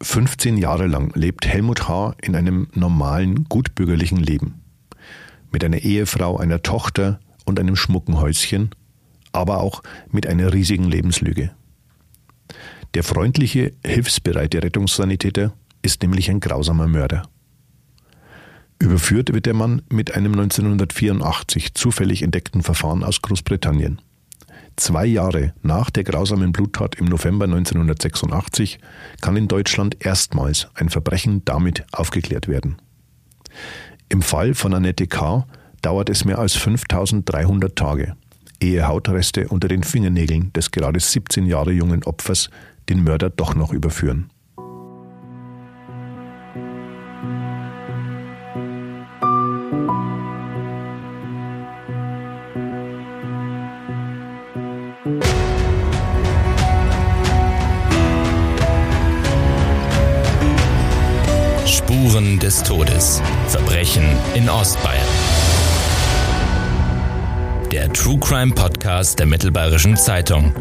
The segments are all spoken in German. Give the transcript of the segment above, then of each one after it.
15 Jahre lang lebt Helmut H. in einem normalen, gutbürgerlichen Leben. Mit einer Ehefrau, einer Tochter und einem schmucken Häuschen, aber auch mit einer riesigen Lebenslüge. Der freundliche, hilfsbereite Rettungssanitäter ist nämlich ein grausamer Mörder. Überführt wird der Mann mit einem 1984 zufällig entdeckten Verfahren aus Großbritannien. Zwei Jahre nach der grausamen Bluttat im November 1986 kann in Deutschland erstmals ein Verbrechen damit aufgeklärt werden. Im Fall von Annette K. dauert es mehr als 5300 Tage, ehe Hautreste unter den Fingernägeln des gerade 17 Jahre jungen Opfers den Mörder doch noch überführen. Spuren des Todes. Verbrechen in Ostbayern. Der True Crime Podcast der Mittelbayerischen Zeitung.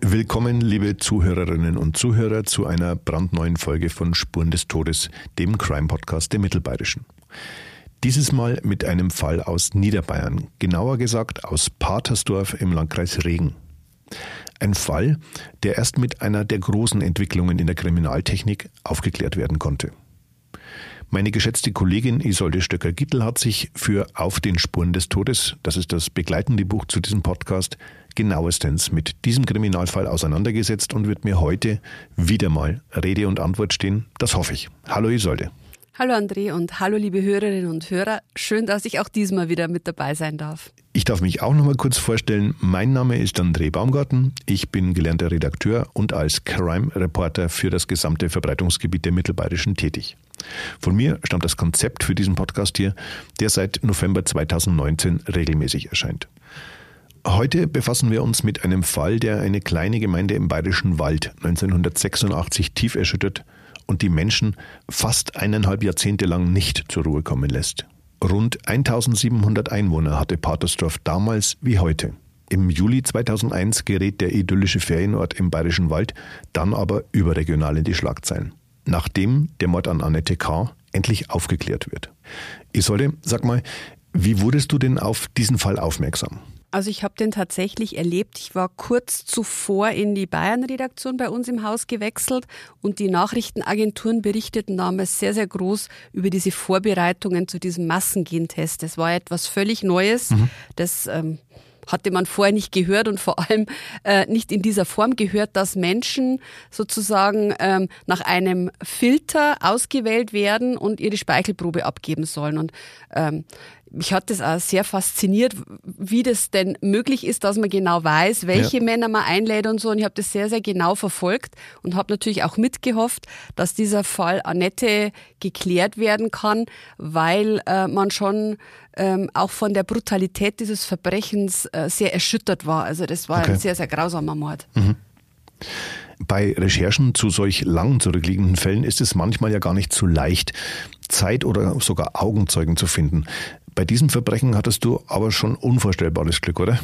Willkommen, liebe Zuhörerinnen und Zuhörer, zu einer brandneuen Folge von Spuren des Todes, dem Crime Podcast der Mittelbayerischen. Dieses Mal mit einem Fall aus Niederbayern, genauer gesagt aus Patersdorf im Landkreis Regen. Ein Fall, der erst mit einer der großen Entwicklungen in der Kriminaltechnik aufgeklärt werden konnte. Meine geschätzte Kollegin Isolde Stöcker-Gittel hat sich für Auf den Spuren des Todes, das ist das begleitende Buch zu diesem Podcast, genauestens mit diesem Kriminalfall auseinandergesetzt und wird mir heute wieder mal Rede und Antwort stehen. Das hoffe ich. Hallo Isolde. Hallo André und hallo liebe Hörerinnen und Hörer. Schön, dass ich auch diesmal wieder mit dabei sein darf. Ich darf mich auch noch mal kurz vorstellen. Mein Name ist André Baumgarten. Ich bin gelernter Redakteur und als Crime Reporter für das gesamte Verbreitungsgebiet der Mittelbayerischen tätig. Von mir stammt das Konzept für diesen Podcast hier, der seit November 2019 regelmäßig erscheint. Heute befassen wir uns mit einem Fall, der eine kleine Gemeinde im Bayerischen Wald 1986 tief erschüttert und die Menschen fast eineinhalb Jahrzehnte lang nicht zur Ruhe kommen lässt. Rund 1700 Einwohner hatte Patersdorf damals wie heute. Im Juli 2001 gerät der idyllische Ferienort im Bayerischen Wald dann aber überregional in die Schlagzeilen. Nachdem der Mord an Annette K. endlich aufgeklärt wird. Isolde, sag mal, wie wurdest du denn auf diesen Fall aufmerksam? Also ich habe den tatsächlich erlebt. Ich war kurz zuvor in die Bayern-Redaktion bei uns im Haus gewechselt und die Nachrichtenagenturen berichteten damals sehr, sehr groß über diese Vorbereitungen zu diesem Massengentest. Das war etwas völlig Neues. Mhm. Das ähm, hatte man vorher nicht gehört und vor allem äh, nicht in dieser Form gehört, dass Menschen sozusagen ähm, nach einem Filter ausgewählt werden und ihre Speichelprobe abgeben sollen. Und ähm, mich hat das auch sehr fasziniert, wie das denn möglich ist, dass man genau weiß, welche ja. Männer man einlädt und so. Und ich habe das sehr, sehr genau verfolgt und habe natürlich auch mitgehofft, dass dieser Fall Annette geklärt werden kann, weil äh, man schon ähm, auch von der Brutalität dieses Verbrechens äh, sehr erschüttert war. Also das war okay. ein sehr, sehr grausamer Mord. Mhm. Bei Recherchen zu solch lang zurückliegenden Fällen ist es manchmal ja gar nicht so leicht, Zeit oder sogar Augenzeugen zu finden. Bei diesem Verbrechen hattest du aber schon unvorstellbares Glück, oder?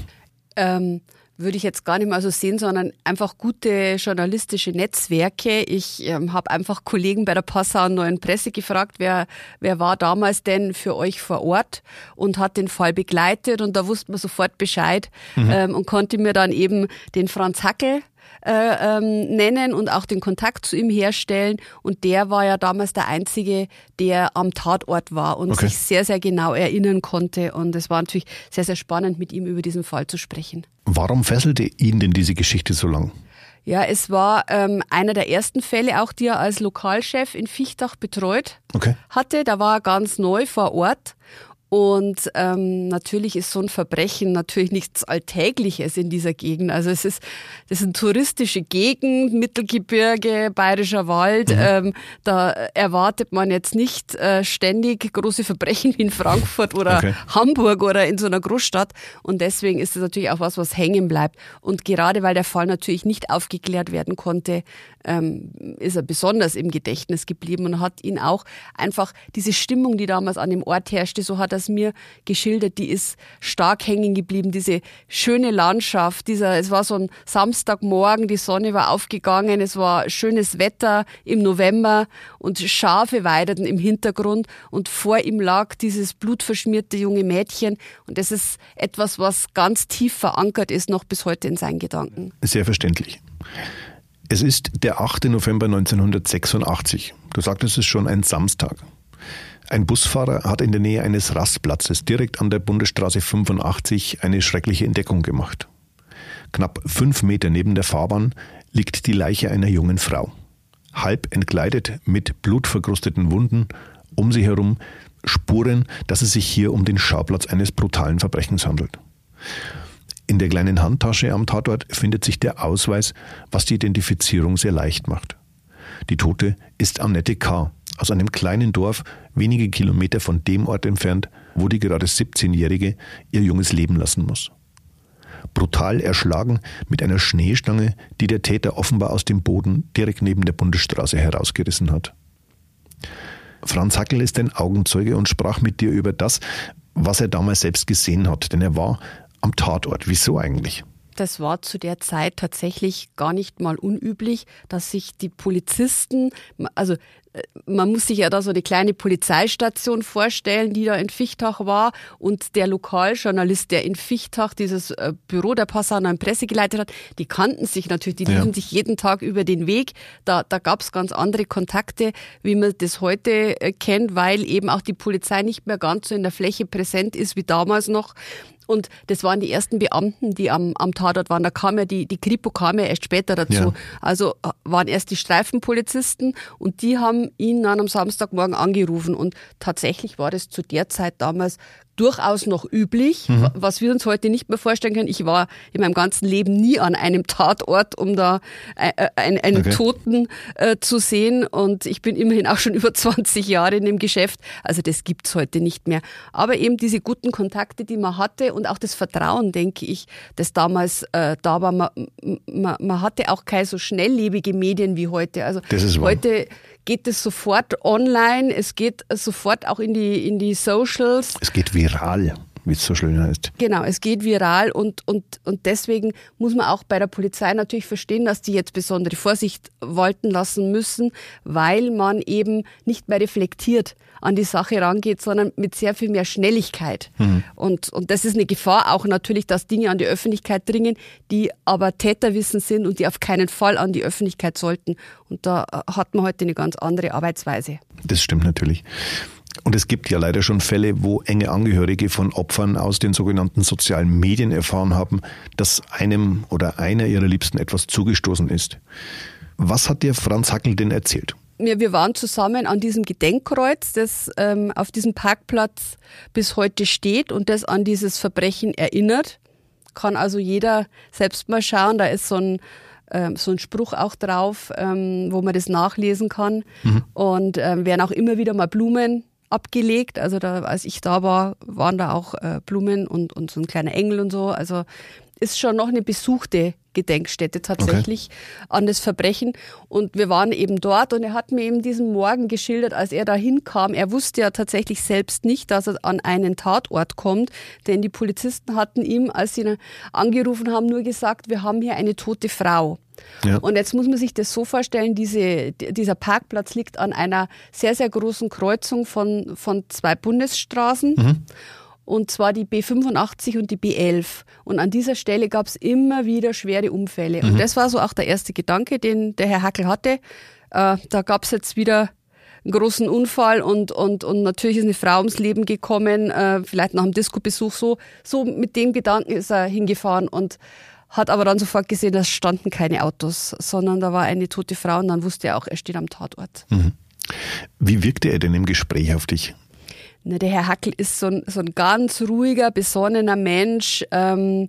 Ähm, würde ich jetzt gar nicht mal so sehen, sondern einfach gute journalistische Netzwerke. Ich ähm, habe einfach Kollegen bei der Passau Neuen Presse gefragt, wer, wer war damals denn für euch vor Ort und hat den Fall begleitet und da wusste man sofort Bescheid mhm. ähm, und konnte mir dann eben den Franz Hackel äh, ähm, nennen und auch den Kontakt zu ihm herstellen. Und der war ja damals der Einzige, der am Tatort war und okay. sich sehr, sehr genau erinnern konnte. Und es war natürlich sehr, sehr spannend, mit ihm über diesen Fall zu sprechen. Warum fesselte ihn denn diese Geschichte so lang? Ja, es war ähm, einer der ersten Fälle, auch die er als Lokalchef in Fichtach betreut okay. hatte. Da war er ganz neu vor Ort und ähm, natürlich ist so ein Verbrechen natürlich nichts Alltägliches in dieser Gegend. Also es ist, das ist eine touristische Gegend, Mittelgebirge, Bayerischer Wald. Mhm. Ähm, da erwartet man jetzt nicht äh, ständig große Verbrechen wie in Frankfurt oder okay. Hamburg oder in so einer Großstadt. Und deswegen ist es natürlich auch was, was hängen bleibt. Und gerade weil der Fall natürlich nicht aufgeklärt werden konnte, ähm, ist er besonders im Gedächtnis geblieben und hat ihn auch einfach diese Stimmung, die damals an dem Ort herrschte, so hat er damals mir geschildert, die ist stark hängen geblieben. Diese schöne Landschaft, dieser, es war so ein Samstagmorgen, die Sonne war aufgegangen, es war schönes Wetter im November und Schafe weideten im Hintergrund und vor ihm lag dieses blutverschmierte junge Mädchen und das ist etwas, was ganz tief verankert ist, noch bis heute in seinen Gedanken. Sehr verständlich. Es ist der 8. November 1986. Du sagtest es schon, ein Samstag. Ein Busfahrer hat in der Nähe eines Rastplatzes direkt an der Bundesstraße 85 eine schreckliche Entdeckung gemacht. Knapp fünf Meter neben der Fahrbahn liegt die Leiche einer jungen Frau. Halb entkleidet mit blutverkrusteten Wunden, um sie herum Spuren, dass es sich hier um den Schauplatz eines brutalen Verbrechens handelt. In der kleinen Handtasche am Tatort findet sich der Ausweis, was die Identifizierung sehr leicht macht. Die Tote ist Annette K. aus einem kleinen Dorf wenige Kilometer von dem Ort entfernt, wo die gerade 17-Jährige ihr junges Leben lassen muss. Brutal erschlagen mit einer Schneestange, die der Täter offenbar aus dem Boden direkt neben der Bundesstraße herausgerissen hat. Franz Hackel ist ein Augenzeuge und sprach mit dir über das, was er damals selbst gesehen hat, denn er war am Tatort. Wieso eigentlich? Das war zu der Zeit tatsächlich gar nicht mal unüblich, dass sich die Polizisten, also äh, man muss sich ja da so eine kleine Polizeistation vorstellen, die da in Fichtach war und der Lokaljournalist, der in Fichtach dieses äh, Büro der Passauer Presse geleitet hat, die kannten sich natürlich, die liefen ja. sich jeden Tag über den Weg. Da, da gab es ganz andere Kontakte, wie man das heute äh, kennt, weil eben auch die Polizei nicht mehr ganz so in der Fläche präsent ist wie damals noch. Und das waren die ersten Beamten, die am, am Tatort waren. Da kam ja die, die Kripo kam ja erst später dazu. Ja. Also äh, waren erst die Streifenpolizisten und die haben ihn dann am Samstagmorgen angerufen. Und tatsächlich war das zu der Zeit damals durchaus noch üblich, mhm. was wir uns heute nicht mehr vorstellen können. Ich war in meinem ganzen Leben nie an einem Tatort, um da äh, äh, einen, einen okay. Toten äh, zu sehen. Und ich bin immerhin auch schon über 20 Jahre in dem Geschäft. Also das gibt's heute nicht mehr. Aber eben diese guten Kontakte, die man hatte und auch das Vertrauen, denke ich, das damals äh, da war. Man, man, man hatte auch keine so schnelllebige Medien wie heute. Also heute geht es sofort online, es geht sofort auch in die, in die Socials. Es geht viral wie es so schön heißt. Genau, es geht viral und, und, und deswegen muss man auch bei der Polizei natürlich verstehen, dass die jetzt besondere Vorsicht walten lassen müssen, weil man eben nicht mehr reflektiert an die Sache rangeht, sondern mit sehr viel mehr Schnelligkeit. Mhm. Und, und das ist eine Gefahr auch natürlich, dass Dinge an die Öffentlichkeit dringen, die aber Täterwissen sind und die auf keinen Fall an die Öffentlichkeit sollten. Und da hat man heute eine ganz andere Arbeitsweise. Das stimmt natürlich. Und es gibt ja leider schon Fälle, wo enge Angehörige von Opfern aus den sogenannten sozialen Medien erfahren haben, dass einem oder einer ihrer Liebsten etwas zugestoßen ist. Was hat dir Franz Hackel denn erzählt? Ja, wir waren zusammen an diesem Gedenkkreuz, das ähm, auf diesem Parkplatz bis heute steht und das an dieses Verbrechen erinnert. Kann also jeder selbst mal schauen. Da ist so ein ähm, so ein Spruch auch drauf, ähm, wo man das nachlesen kann. Mhm. Und ähm, werden auch immer wieder mal Blumen abgelegt. Also da, als ich da war, waren da auch äh, Blumen und, und so ein kleiner Engel und so. Also ist schon noch eine besuchte Gedenkstätte tatsächlich okay. an das Verbrechen. Und wir waren eben dort und er hat mir eben diesen Morgen geschildert, als er da hinkam. Er wusste ja tatsächlich selbst nicht, dass er an einen Tatort kommt, denn die Polizisten hatten ihm, als sie ihn angerufen haben, nur gesagt, wir haben hier eine tote Frau. Ja. Und jetzt muss man sich das so vorstellen, diese, dieser Parkplatz liegt an einer sehr, sehr großen Kreuzung von, von zwei Bundesstraßen. Mhm und zwar die B85 und die B11. Und an dieser Stelle gab es immer wieder schwere Unfälle. Mhm. Und das war so auch der erste Gedanke, den der Herr Hackel hatte. Äh, da gab es jetzt wieder einen großen Unfall und, und, und natürlich ist eine Frau ums Leben gekommen, äh, vielleicht nach einem Disco-Besuch. So, so mit dem Gedanken ist er hingefahren und hat aber dann sofort gesehen, da standen keine Autos, sondern da war eine tote Frau und dann wusste er auch, er steht am Tatort. Mhm. Wie wirkte er denn im Gespräch auf dich? Ne, der Herr Hackel ist so ein, so ein ganz ruhiger, besonnener Mensch. Ähm,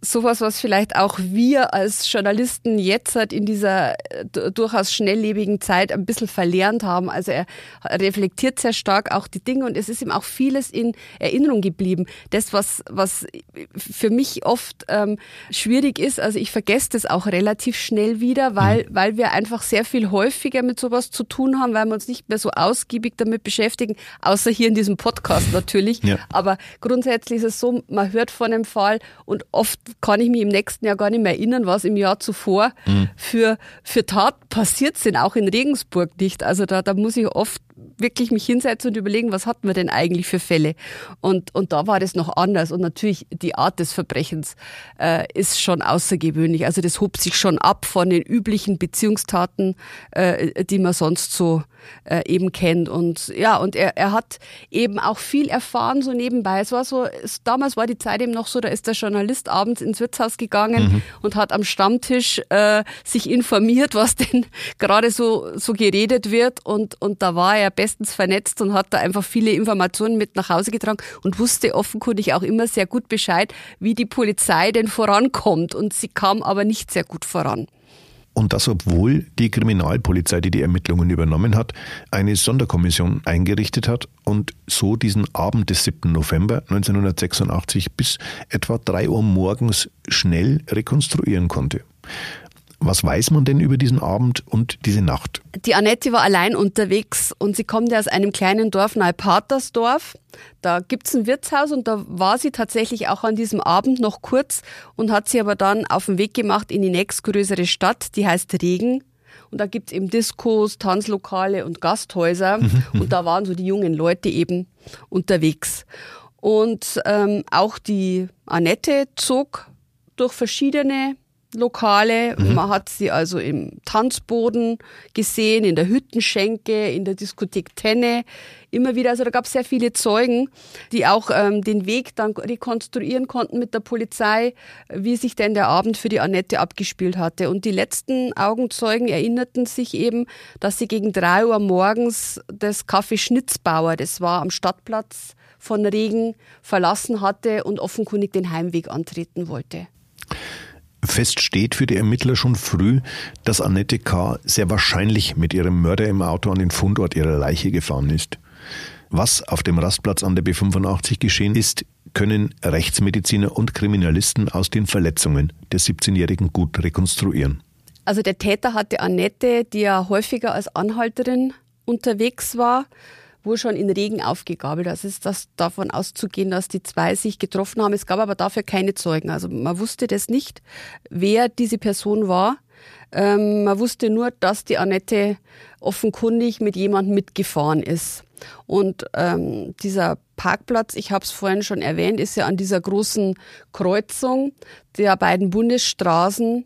sowas, was vielleicht auch wir als Journalisten jetzt halt in dieser äh, durchaus schnelllebigen Zeit ein bisschen verlernt haben. Also er reflektiert sehr stark auch die Dinge und es ist ihm auch vieles in Erinnerung geblieben. Das, was, was für mich oft ähm, schwierig ist, also ich vergesse das auch relativ schnell wieder, weil, mhm. weil wir einfach sehr viel häufiger mit sowas zu tun haben, weil wir uns nicht mehr so ausgiebig damit beschäftigen, außer hier in diesem Podcast natürlich. Ja. Aber grundsätzlich ist es so, man hört von einem Fall und oft kann ich mich im nächsten Jahr gar nicht mehr erinnern, was im Jahr zuvor mhm. für, für Taten passiert sind, auch in Regensburg nicht. Also da, da muss ich oft wirklich mich hinsetzen und überlegen, was hatten wir denn eigentlich für Fälle? Und, und da war das noch anders. Und natürlich die Art des Verbrechens äh, ist schon außergewöhnlich. Also das hob sich schon ab von den üblichen Beziehungstaten, äh, die man sonst so äh, eben kennt. Und ja, und er, er hat eben auch viel erfahren so nebenbei. Es war so, es, damals war die Zeit eben noch so, da ist der Journalist abends ins Wirtshaus gegangen mhm. und hat am Stammtisch äh, sich informiert, was denn gerade so, so geredet wird. Und, und da war er bestens vernetzt und hat da einfach viele Informationen mit nach Hause getragen und wusste offenkundig auch immer sehr gut Bescheid, wie die Polizei denn vorankommt. Und sie kam aber nicht sehr gut voran. Und das, obwohl die Kriminalpolizei, die die Ermittlungen übernommen hat, eine Sonderkommission eingerichtet hat und so diesen Abend des 7. November 1986 bis etwa 3 Uhr morgens schnell rekonstruieren konnte. Was weiß man denn über diesen Abend und diese Nacht? Die Annette war allein unterwegs und sie kommt ja aus einem kleinen Dorf nahe Patersdorf. Da gibt's ein Wirtshaus und da war sie tatsächlich auch an diesem Abend noch kurz und hat sie aber dann auf den Weg gemacht in die nächstgrößere Stadt, die heißt Regen. Und da gibt's eben Diskos, Tanzlokale und Gasthäuser. Mhm, mhm. und da waren so die jungen Leute eben unterwegs. Und ähm, auch die Annette zog durch verschiedene Lokale. Mhm. Man hat sie also im Tanzboden gesehen, in der Hüttenschenke, in der Diskothek Tenne. Immer wieder, also da gab es sehr viele Zeugen, die auch ähm, den Weg dann rekonstruieren konnten mit der Polizei, wie sich denn der Abend für die Annette abgespielt hatte. Und die letzten Augenzeugen erinnerten sich eben, dass sie gegen drei Uhr morgens das Café Schnitzbauer, das war am Stadtplatz von Regen, verlassen hatte und offenkundig den Heimweg antreten wollte. Fest steht für die Ermittler schon früh, dass Annette K. sehr wahrscheinlich mit ihrem Mörder im Auto an den Fundort ihrer Leiche gefahren ist. Was auf dem Rastplatz an der B85 geschehen ist, können Rechtsmediziner und Kriminalisten aus den Verletzungen der 17-Jährigen gut rekonstruieren. Also der Täter hatte Annette, die ja häufiger als Anhalterin unterwegs war, wohl schon in Regen aufgegabelt. Also ist das davon auszugehen, dass die zwei sich getroffen haben. Es gab aber dafür keine Zeugen. Also man wusste das nicht, wer diese Person war. Ähm, man wusste nur, dass die Annette offenkundig mit jemandem mitgefahren ist. Und ähm, dieser Parkplatz, ich habe es vorhin schon erwähnt, ist ja an dieser großen Kreuzung der beiden Bundesstraßen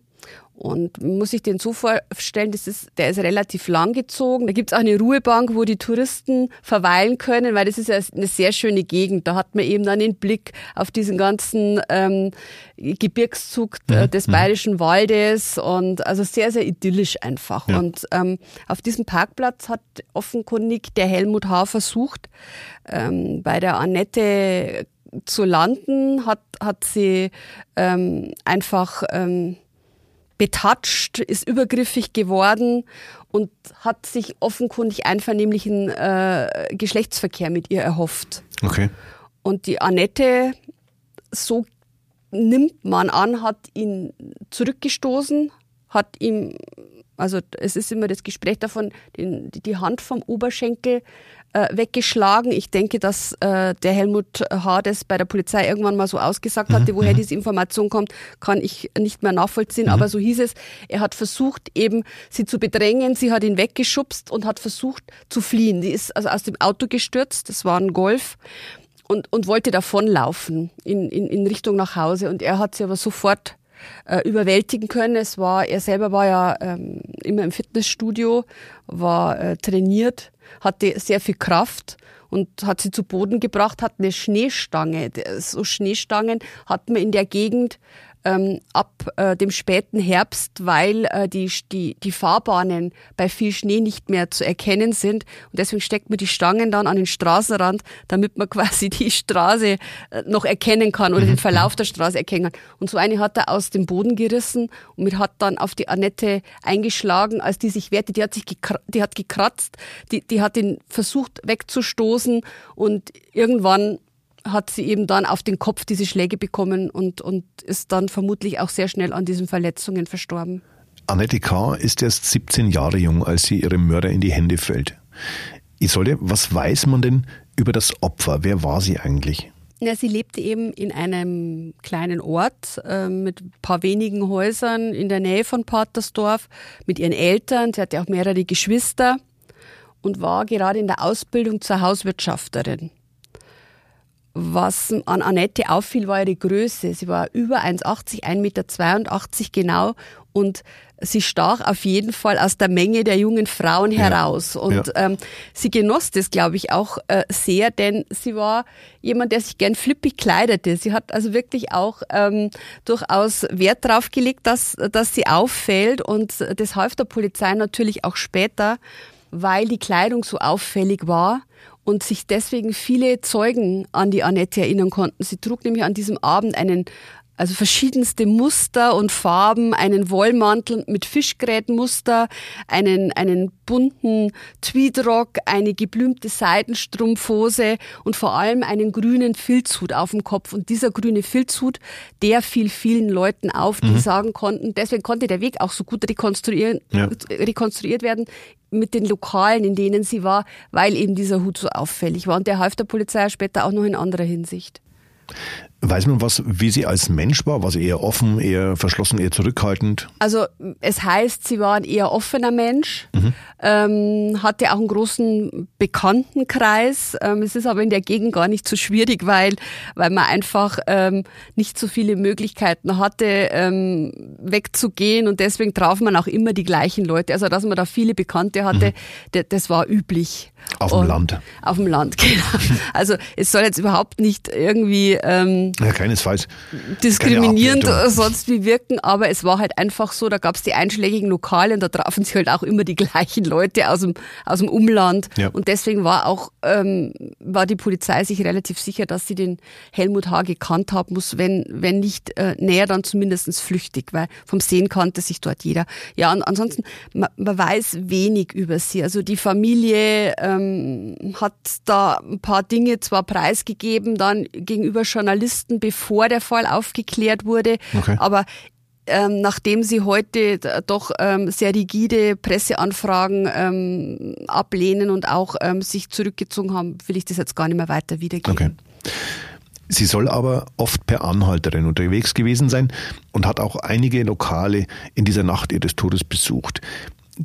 und man muss sich den so vorstellen, das ist, der ist relativ lang gezogen. Da gibt es auch eine Ruhebank, wo die Touristen verweilen können, weil das ist ja eine sehr schöne Gegend. Da hat man eben dann den Blick auf diesen ganzen ähm, Gebirgszug äh, des mhm. Bayerischen Waldes und also sehr, sehr idyllisch einfach. Ja. Und ähm, auf diesem Parkplatz hat offenkundig der Helmut H. versucht, ähm, bei der Annette zu landen, hat, hat sie ähm, einfach ähm, betatscht, ist übergriffig geworden und hat sich offenkundig einvernehmlichen äh, Geschlechtsverkehr mit ihr erhofft. Okay. Und die Annette, so nimmt man an, hat ihn zurückgestoßen, hat ihm, also es ist immer das Gespräch davon, den, die Hand vom Oberschenkel äh, weggeschlagen. Ich denke, dass äh, der Helmut H. das bei der Polizei irgendwann mal so ausgesagt mhm. hatte. Woher mhm. diese Information kommt, kann ich nicht mehr nachvollziehen. Mhm. Aber so hieß es, er hat versucht, eben sie zu bedrängen. Sie hat ihn weggeschubst und hat versucht zu fliehen. Die ist also aus dem Auto gestürzt. Das war ein Golf. Und, und wollte davonlaufen in, in, in Richtung nach Hause. Und er hat sie aber sofort äh, überwältigen können. Es war, er selber war ja ähm, immer im Fitnessstudio, war äh, trainiert hatte sehr viel Kraft und hat sie zu Boden gebracht, hat eine Schneestange. So Schneestangen hat man in der Gegend ähm, ab äh, dem späten Herbst, weil äh, die, die, die Fahrbahnen bei viel Schnee nicht mehr zu erkennen sind. Und deswegen steckt man die Stangen dann an den Straßenrand, damit man quasi die Straße äh, noch erkennen kann oder den mhm. Verlauf der Straße erkennen kann. Und so eine hat er aus dem Boden gerissen und mit hat dann auf die Annette eingeschlagen, als die sich wehrte. Die hat sich die hat gekratzt, die, die hat ihn versucht wegzustoßen und irgendwann hat sie eben dann auf den Kopf diese Schläge bekommen und, und ist dann vermutlich auch sehr schnell an diesen Verletzungen verstorben. Annette K. ist erst 17 Jahre jung, als sie ihrem Mörder in die Hände fällt. Isolde, was weiß man denn über das Opfer? Wer war sie eigentlich? Ja, sie lebte eben in einem kleinen Ort äh, mit ein paar wenigen Häusern in der Nähe von Patersdorf mit ihren Eltern. Sie hatte auch mehrere Geschwister und war gerade in der Ausbildung zur Hauswirtschafterin. Was an Annette auffiel, war ihre Größe. Sie war über 1,80, 1,82 Meter genau und sie stach auf jeden Fall aus der Menge der jungen Frauen heraus. Ja. Und ja. Ähm, sie genoss das, glaube ich, auch äh, sehr, denn sie war jemand, der sich gern flippig kleidete. Sie hat also wirklich auch ähm, durchaus Wert darauf gelegt, dass, dass sie auffällt und das half der Polizei natürlich auch später, weil die Kleidung so auffällig war und sich deswegen viele Zeugen an die Annette erinnern konnten. Sie trug nämlich an diesem Abend einen also verschiedenste Muster und Farben, einen Wollmantel mit Fischgrätmuster, einen, einen bunten Tweedrock, eine geblümte Seidenstrumpfhose und vor allem einen grünen Filzhut auf dem Kopf. Und dieser grüne Filzhut, der fiel vielen Leuten auf, die mhm. sagen konnten, deswegen konnte der Weg auch so gut rekonstruieren, ja. rekonstruiert werden mit den Lokalen, in denen sie war, weil eben dieser Hut so auffällig war. Und der half der Polizei später auch noch in anderer Hinsicht. Weiß man was, wie sie als Mensch war? War sie eher offen, eher verschlossen, eher zurückhaltend? Also es heißt, sie war ein eher offener Mensch, mhm. ähm, hatte auch einen großen Bekanntenkreis. Ähm, es ist aber in der Gegend gar nicht so schwierig, weil, weil man einfach ähm, nicht so viele Möglichkeiten hatte, ähm, wegzugehen und deswegen traf man auch immer die gleichen Leute. Also dass man da viele Bekannte hatte, mhm. das war üblich. Auf dem Land. Auf dem Land, genau. Also es soll jetzt überhaupt nicht irgendwie ähm, ja, keinesfalls. diskriminierend oder sonst wie wirken, aber es war halt einfach so, da gab es die einschlägigen Lokale und da trafen sich halt auch immer die gleichen Leute aus dem, aus dem Umland. Ja. Und deswegen war auch ähm, war die Polizei sich relativ sicher, dass sie den Helmut H. gekannt haben muss, wenn, wenn nicht äh, näher, dann zumindest flüchtig, weil vom Sehen kannte sich dort jeder. Ja, und ansonsten, man, man weiß wenig über sie. Also die Familie ähm, hat da ein paar Dinge zwar preisgegeben, dann gegenüber Journalisten, bevor der Fall aufgeklärt wurde, okay. aber ähm, nachdem sie heute doch ähm, sehr rigide Presseanfragen ähm, ablehnen und auch ähm, sich zurückgezogen haben, will ich das jetzt gar nicht mehr weiter wiedergeben. Okay. Sie soll aber oft per Anhalterin unterwegs gewesen sein und hat auch einige Lokale in dieser Nacht ihres Todes besucht.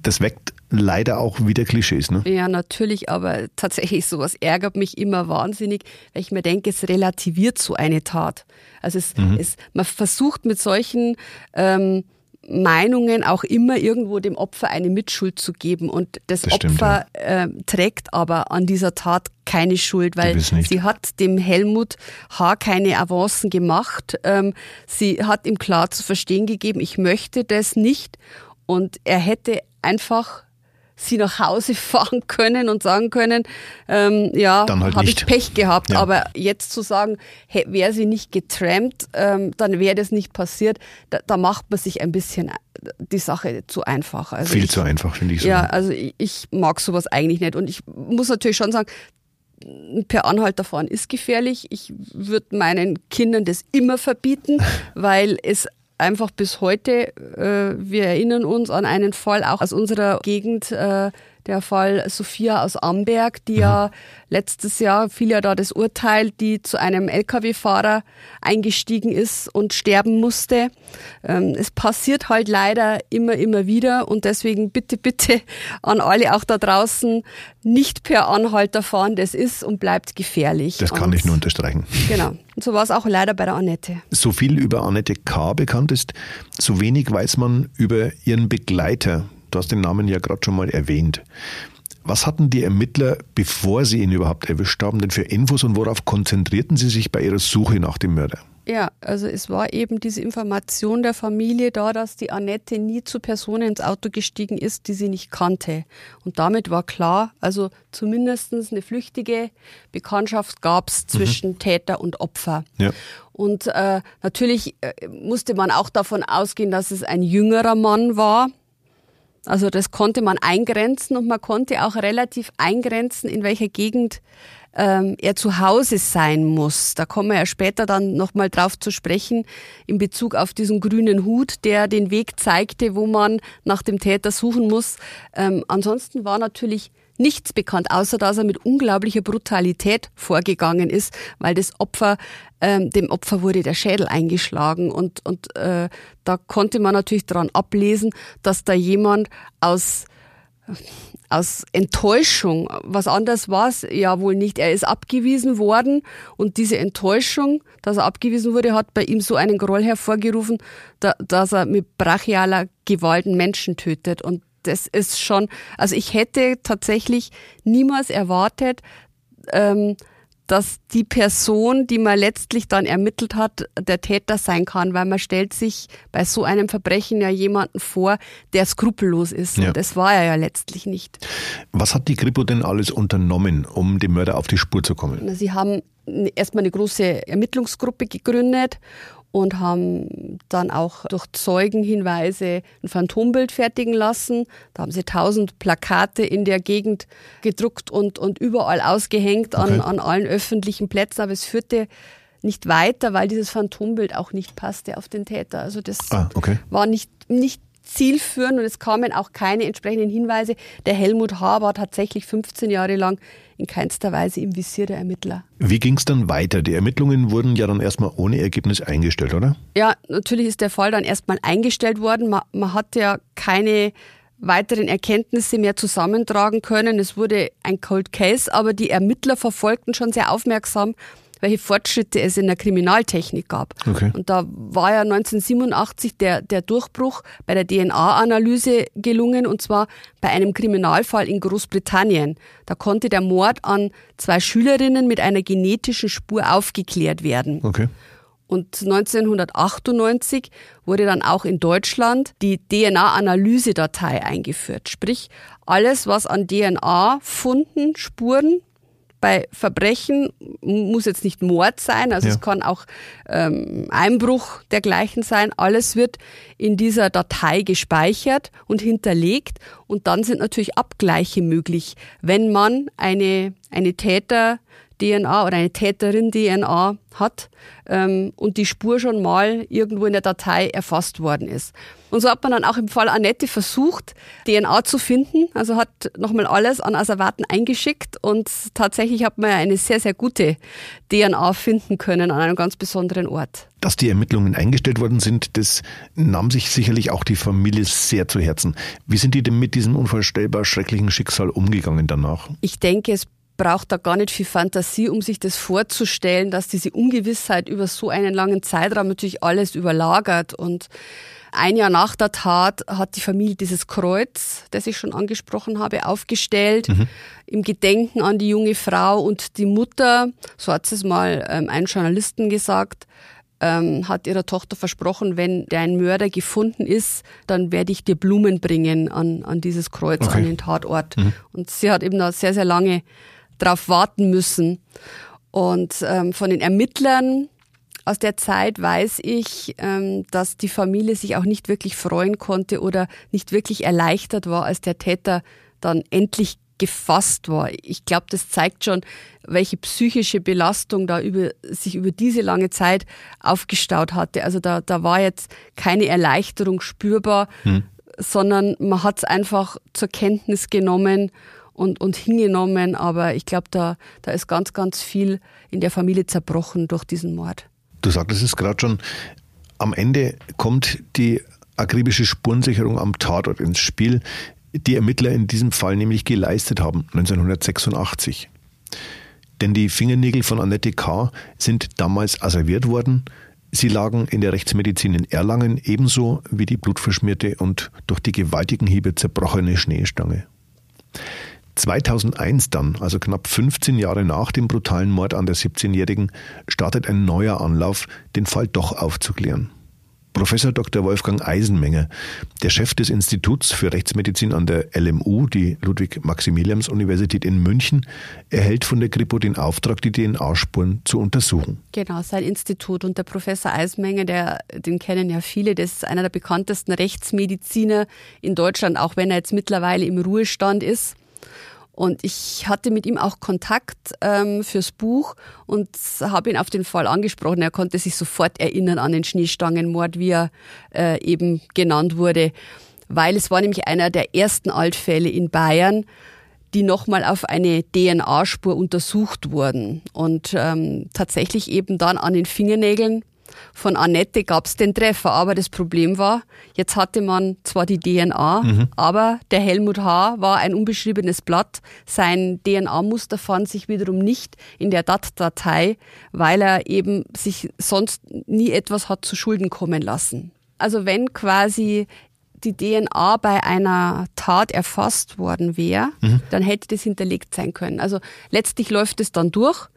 Das weckt leider auch wieder Klischees, ne? Ja, natürlich, aber tatsächlich sowas ärgert mich immer wahnsinnig, weil ich mir denke, es relativiert so eine Tat. Also es, mhm. es man versucht mit solchen ähm, Meinungen auch immer irgendwo dem Opfer eine Mitschuld zu geben. Und das, das Opfer stimmt, ja. äh, trägt aber an dieser Tat keine Schuld, weil sie hat dem Helmut H. keine Avancen gemacht. Ähm, sie hat ihm klar zu verstehen gegeben, ich möchte das nicht. Und er hätte einfach sie nach Hause fahren können und sagen können, ähm, ja, halt habe ich Pech gehabt. Ja. Aber jetzt zu sagen, hey, wäre sie nicht getrampt, ähm, dann wäre das nicht passiert, da, da, macht man sich ein bisschen die Sache zu einfach. Also Viel ich, zu einfach, finde ich so. Ja, also ich, ich mag sowas eigentlich nicht. Und ich muss natürlich schon sagen, per Anhalter fahren ist gefährlich. Ich würde meinen Kindern das immer verbieten, weil es einfach bis heute, äh, wir erinnern uns an einen Fall auch aus unserer Gegend, äh, der Fall Sophia aus Amberg, die mhm. ja letztes Jahr fiel ja da das Urteil, die zu einem Lkw-Fahrer eingestiegen ist und sterben musste. Ähm, es passiert halt leider immer, immer wieder und deswegen bitte, bitte an alle auch da draußen nicht per Anhalter fahren. Das ist und bleibt gefährlich. Das kann und, ich nur unterstreichen. Genau. Und so war es auch leider bei der Annette. So viel über Annette K. bekannt ist, so wenig weiß man über ihren Begleiter, Du hast den Namen ja gerade schon mal erwähnt. Was hatten die Ermittler, bevor sie ihn überhaupt erwischt haben, denn für Infos und worauf konzentrierten sie sich bei ihrer Suche nach dem Mörder? Ja, also es war eben diese Information der Familie da, dass die Annette nie zu Personen ins Auto gestiegen ist, die sie nicht kannte. Und damit war klar, also zumindest eine flüchtige Bekanntschaft gab es zwischen mhm. Täter und Opfer. Ja. Und äh, natürlich äh, musste man auch davon ausgehen, dass es ein jüngerer Mann war. Also das konnte man eingrenzen und man konnte auch relativ eingrenzen, in welcher Gegend ähm, er zu Hause sein muss. Da kommen wir ja später dann nochmal drauf zu sprechen in Bezug auf diesen grünen Hut, der den Weg zeigte, wo man nach dem Täter suchen muss. Ähm, ansonsten war natürlich nichts bekannt, außer dass er mit unglaublicher Brutalität vorgegangen ist, weil das Opfer, ähm, dem Opfer wurde der Schädel eingeschlagen und, und äh, da konnte man natürlich daran ablesen, dass da jemand aus aus Enttäuschung, was anderes war es ja wohl nicht. Er ist abgewiesen worden und diese Enttäuschung, dass er abgewiesen wurde, hat bei ihm so einen Groll hervorgerufen, da, dass er mit brachialer Gewalt Menschen tötet. Und das ist schon, also ich hätte tatsächlich niemals erwartet, ähm, dass die Person, die man letztlich dann ermittelt hat, der Täter sein kann, weil man stellt sich bei so einem Verbrechen ja jemanden vor, der skrupellos ist. Ja. Und das war er ja letztlich nicht. Was hat die Kripo denn alles unternommen, um dem Mörder auf die Spur zu kommen? Sie haben erstmal eine große Ermittlungsgruppe gegründet und haben dann auch durch Zeugenhinweise ein Phantombild fertigen lassen. Da haben sie tausend Plakate in der Gegend gedruckt und, und überall ausgehängt okay. an, an allen öffentlichen Plätzen, aber es führte nicht weiter, weil dieses Phantombild auch nicht passte auf den Täter. Also das ah, okay. war nicht, nicht zielführend und es kamen auch keine entsprechenden Hinweise. Der Helmut H. war tatsächlich 15 Jahre lang in keinster Weise im Visier der Ermittler. Wie ging es dann weiter? Die Ermittlungen wurden ja dann erstmal ohne Ergebnis eingestellt, oder? Ja, natürlich ist der Fall dann erstmal eingestellt worden. Man, man hat ja keine weiteren Erkenntnisse mehr zusammentragen können. Es wurde ein Cold Case, aber die Ermittler verfolgten schon sehr aufmerksam, welche Fortschritte es in der Kriminaltechnik gab. Okay. Und da war ja 1987 der, der Durchbruch bei der DNA-Analyse gelungen, und zwar bei einem Kriminalfall in Großbritannien. Da konnte der Mord an zwei Schülerinnen mit einer genetischen Spur aufgeklärt werden. Okay. Und 1998 wurde dann auch in Deutschland die DNA-Analysedatei eingeführt. Sprich, alles, was an DNA-Funden, Spuren bei Verbrechen muss jetzt nicht Mord sein, also ja. es kann auch ähm, Einbruch dergleichen sein. Alles wird in dieser Datei gespeichert und hinterlegt und dann sind natürlich Abgleiche möglich, wenn man eine, eine Täter DNA oder eine Täterin DNA hat ähm, und die Spur schon mal irgendwo in der Datei erfasst worden ist. Und so hat man dann auch im Fall Annette versucht, DNA zu finden. Also hat nochmal alles an Asservaten eingeschickt und tatsächlich hat man eine sehr, sehr gute DNA finden können an einem ganz besonderen Ort. Dass die Ermittlungen eingestellt worden sind, das nahm sich sicherlich auch die Familie sehr zu Herzen. Wie sind die denn mit diesem unvorstellbar schrecklichen Schicksal umgegangen danach? Ich denke, es braucht da gar nicht viel Fantasie, um sich das vorzustellen, dass diese Ungewissheit über so einen langen Zeitraum natürlich alles überlagert. Und ein Jahr nach der Tat hat die Familie dieses Kreuz, das ich schon angesprochen habe, aufgestellt, mhm. im Gedenken an die junge Frau und die Mutter, so hat es mal ähm, ein Journalisten gesagt, ähm, hat ihrer Tochter versprochen, wenn dein Mörder gefunden ist, dann werde ich dir Blumen bringen an, an dieses Kreuz, okay. an den Tatort. Mhm. Und sie hat eben da sehr, sehr lange drauf warten müssen. Und ähm, von den Ermittlern aus der Zeit weiß ich, ähm, dass die Familie sich auch nicht wirklich freuen konnte oder nicht wirklich erleichtert war, als der Täter dann endlich gefasst war. Ich glaube, das zeigt schon, welche psychische Belastung da über, sich über diese lange Zeit aufgestaut hatte. Also da, da war jetzt keine Erleichterung spürbar, hm. sondern man hat es einfach zur Kenntnis genommen und, und hingenommen. Aber ich glaube, da, da ist ganz, ganz viel in der Familie zerbrochen durch diesen Mord. Du sagtest es gerade schon, am Ende kommt die akribische Spurensicherung am Tatort ins Spiel, die Ermittler in diesem Fall nämlich geleistet haben, 1986. Denn die Fingernägel von Annette K. sind damals asserviert worden. Sie lagen in der Rechtsmedizin in Erlangen ebenso wie die blutverschmierte und durch die gewaltigen Hiebe zerbrochene Schneestange. 2001 dann, also knapp 15 Jahre nach dem brutalen Mord an der 17-Jährigen, startet ein neuer Anlauf, den Fall doch aufzuklären. Professor Dr. Wolfgang Eisenmenger, der Chef des Instituts für Rechtsmedizin an der LMU, die Ludwig-Maximilians-Universität in München, erhält von der Kripo den Auftrag, die DNA-Spuren zu untersuchen. Genau, sein Institut. Und der Professor Eisenmenger, der, den kennen ja viele, das ist einer der bekanntesten Rechtsmediziner in Deutschland, auch wenn er jetzt mittlerweile im Ruhestand ist. Und ich hatte mit ihm auch Kontakt ähm, fürs Buch und habe ihn auf den Fall angesprochen. Er konnte sich sofort erinnern an den Schneestangenmord, wie er äh, eben genannt wurde, weil es war nämlich einer der ersten Altfälle in Bayern, die nochmal auf eine DNA-Spur untersucht wurden und ähm, tatsächlich eben dann an den Fingernägeln von Annette gab es den Treffer, aber das Problem war, jetzt hatte man zwar die DNA, mhm. aber der Helmut H. war ein unbeschriebenes Blatt. Sein DNA-Muster fand sich wiederum nicht in der DAT-Datei, weil er eben sich sonst nie etwas hat zu Schulden kommen lassen. Also wenn quasi die DNA bei einer Tat erfasst worden wäre, mhm. dann hätte das hinterlegt sein können. Also letztlich läuft es dann durch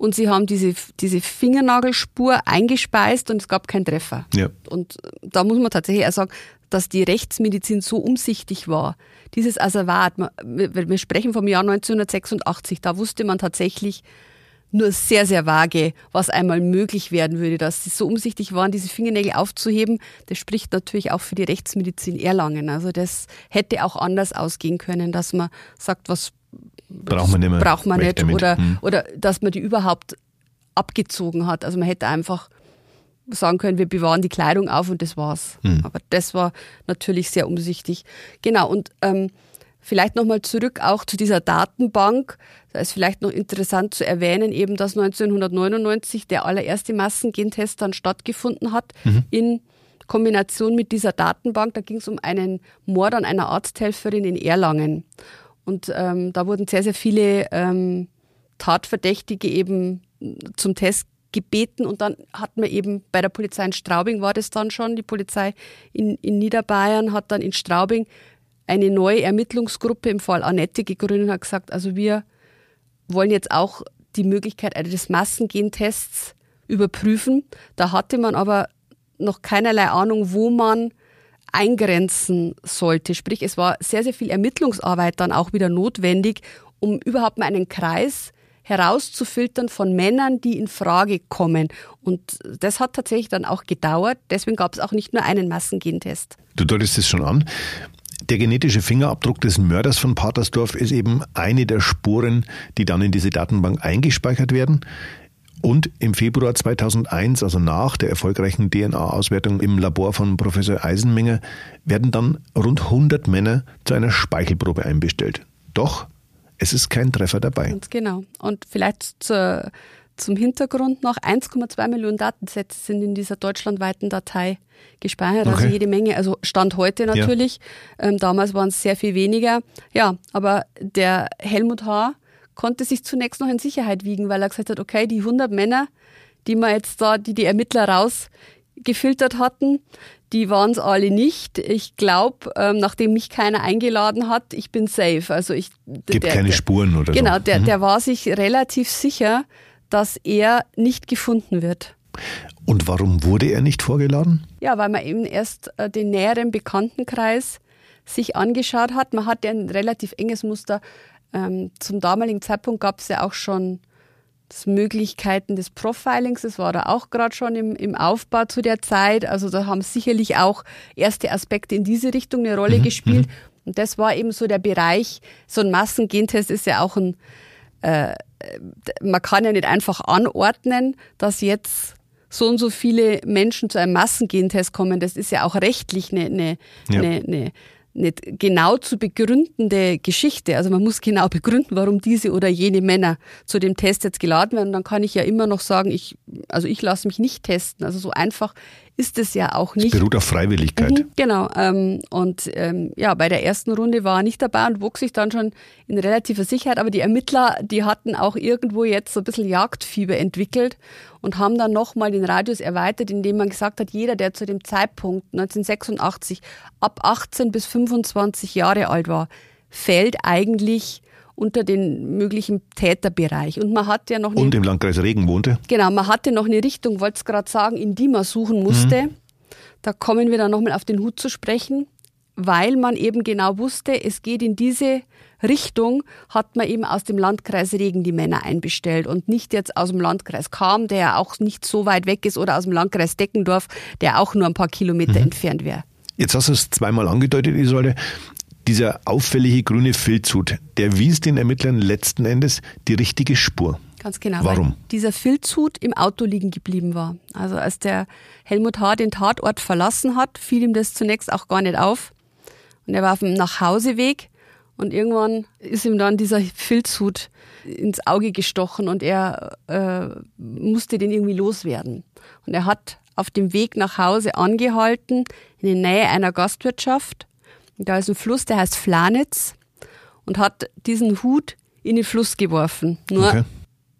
und sie haben diese, diese Fingernagelspur eingespeist und es gab keinen Treffer. Ja. Und da muss man tatsächlich auch sagen, dass die Rechtsmedizin so umsichtig war. Dieses Asservat, wir sprechen vom Jahr 1986, da wusste man tatsächlich nur sehr, sehr vage, was einmal möglich werden würde. Dass sie so umsichtig waren, diese Fingernägel aufzuheben, das spricht natürlich auch für die Rechtsmedizin Erlangen. Also das hätte auch anders ausgehen können, dass man sagt, was braucht man nicht mehr. Braucht man nicht. Oder, hm. oder dass man die überhaupt abgezogen hat. Also man hätte einfach sagen können, wir bewahren die Kleidung auf und das war's. Hm. Aber das war natürlich sehr umsichtig. Genau, und ähm, vielleicht nochmal zurück auch zu dieser Datenbank. Da ist vielleicht noch interessant zu erwähnen, eben dass 1999 der allererste Massengentest dann stattgefunden hat mhm. in Kombination mit dieser Datenbank. Da ging es um einen Mord an einer Arzthelferin in Erlangen. Und ähm, da wurden sehr, sehr viele ähm, Tatverdächtige eben zum Test gebeten und dann hat man eben bei der Polizei in Straubing war das dann schon, die Polizei in, in Niederbayern hat dann in Straubing eine neue Ermittlungsgruppe im Fall Annette gegründet und hat gesagt, also wir wollen jetzt auch die Möglichkeit eines Massengentests überprüfen. Da hatte man aber noch keinerlei Ahnung, wo man eingrenzen sollte. Sprich, es war sehr, sehr viel Ermittlungsarbeit dann auch wieder notwendig, um überhaupt mal einen Kreis herauszufiltern von Männern, die in Frage kommen. Und das hat tatsächlich dann auch gedauert. Deswegen gab es auch nicht nur einen Massengentest. Du deutest es schon an. Der genetische Fingerabdruck des Mörders von Patersdorf ist eben eine der Spuren, die dann in diese Datenbank eingespeichert werden. Und im Februar 2001, also nach der erfolgreichen DNA-Auswertung im Labor von Professor Eisenmenger, werden dann rund 100 Männer zu einer Speichelprobe einbestellt. Doch es ist kein Treffer dabei. Ganz genau. Und vielleicht zur, zum Hintergrund noch 1,2 Millionen Datensätze sind in dieser deutschlandweiten Datei gespeichert, also okay. also jede Menge. Also Stand heute natürlich. Ja. Ähm, damals waren es sehr viel weniger. Ja, aber der Helmut H konnte sich zunächst noch in Sicherheit wiegen, weil er gesagt hat, okay, die 100 Männer, die man jetzt da, die die Ermittler rausgefiltert hatten, die waren es alle nicht. Ich glaube, ähm, nachdem mich keiner eingeladen hat, ich bin safe. Also ich gibt der, keine der, Spuren oder genau, so. Genau, der, mhm. der war sich relativ sicher, dass er nicht gefunden wird. Und warum wurde er nicht vorgeladen? Ja, weil man eben erst äh, den näheren Bekanntenkreis sich angeschaut hat. Man hat ja ein relativ enges Muster ähm, zum damaligen Zeitpunkt gab es ja auch schon Möglichkeiten des Profilings, das war da auch gerade schon im, im Aufbau zu der Zeit. Also da haben sicherlich auch erste Aspekte in diese Richtung eine Rolle mhm. gespielt. Mhm. Und das war eben so der Bereich, so ein Massengentest ist ja auch ein, äh, man kann ja nicht einfach anordnen, dass jetzt so und so viele Menschen zu einem Massengentest kommen. Das ist ja auch rechtlich eine, eine, ja. eine, eine nicht genau zu begründende Geschichte. Also man muss genau begründen, warum diese oder jene Männer zu dem Test jetzt geladen werden. Dann kann ich ja immer noch sagen, ich, also ich lasse mich nicht testen. Also so einfach ist es ja auch nicht. Es beruht auf Freiwilligkeit. Mhm, genau. Ähm, und ähm, ja, bei der ersten Runde war er nicht dabei und wuchs sich dann schon in relativer Sicherheit. Aber die Ermittler, die hatten auch irgendwo jetzt so ein bisschen Jagdfieber entwickelt und haben dann nochmal den Radius erweitert, indem man gesagt hat, jeder, der zu dem Zeitpunkt 1986 ab 18 bis 25 Jahre alt war, fällt eigentlich unter den möglichen Täterbereich. Und man hat ja noch eine, Und im Landkreis Regen wohnte? Genau, man hatte noch eine Richtung, wollte es gerade sagen, in die man suchen musste. Mhm. Da kommen wir dann nochmal auf den Hut zu sprechen, weil man eben genau wusste, es geht in diese Richtung, hat man eben aus dem Landkreis Regen die Männer einbestellt und nicht jetzt aus dem Landkreis Kam, der ja auch nicht so weit weg ist, oder aus dem Landkreis Deckendorf, der auch nur ein paar Kilometer mhm. entfernt wäre. Jetzt hast du es zweimal angedeutet, Isolde. Dieser auffällige grüne Filzhut, der wies den Ermittlern letzten Endes die richtige Spur. Ganz genau. Warum? dieser Filzhut im Auto liegen geblieben war. Also als der Helmut H. den Tatort verlassen hat, fiel ihm das zunächst auch gar nicht auf. Und er war auf dem Nachhauseweg und irgendwann ist ihm dann dieser Filzhut ins Auge gestochen und er äh, musste den irgendwie loswerden. Und er hat auf dem Weg nach Hause angehalten, in der Nähe einer Gastwirtschaft. Da ist ein Fluss, der heißt Flanitz und hat diesen Hut in den Fluss geworfen. Nur okay.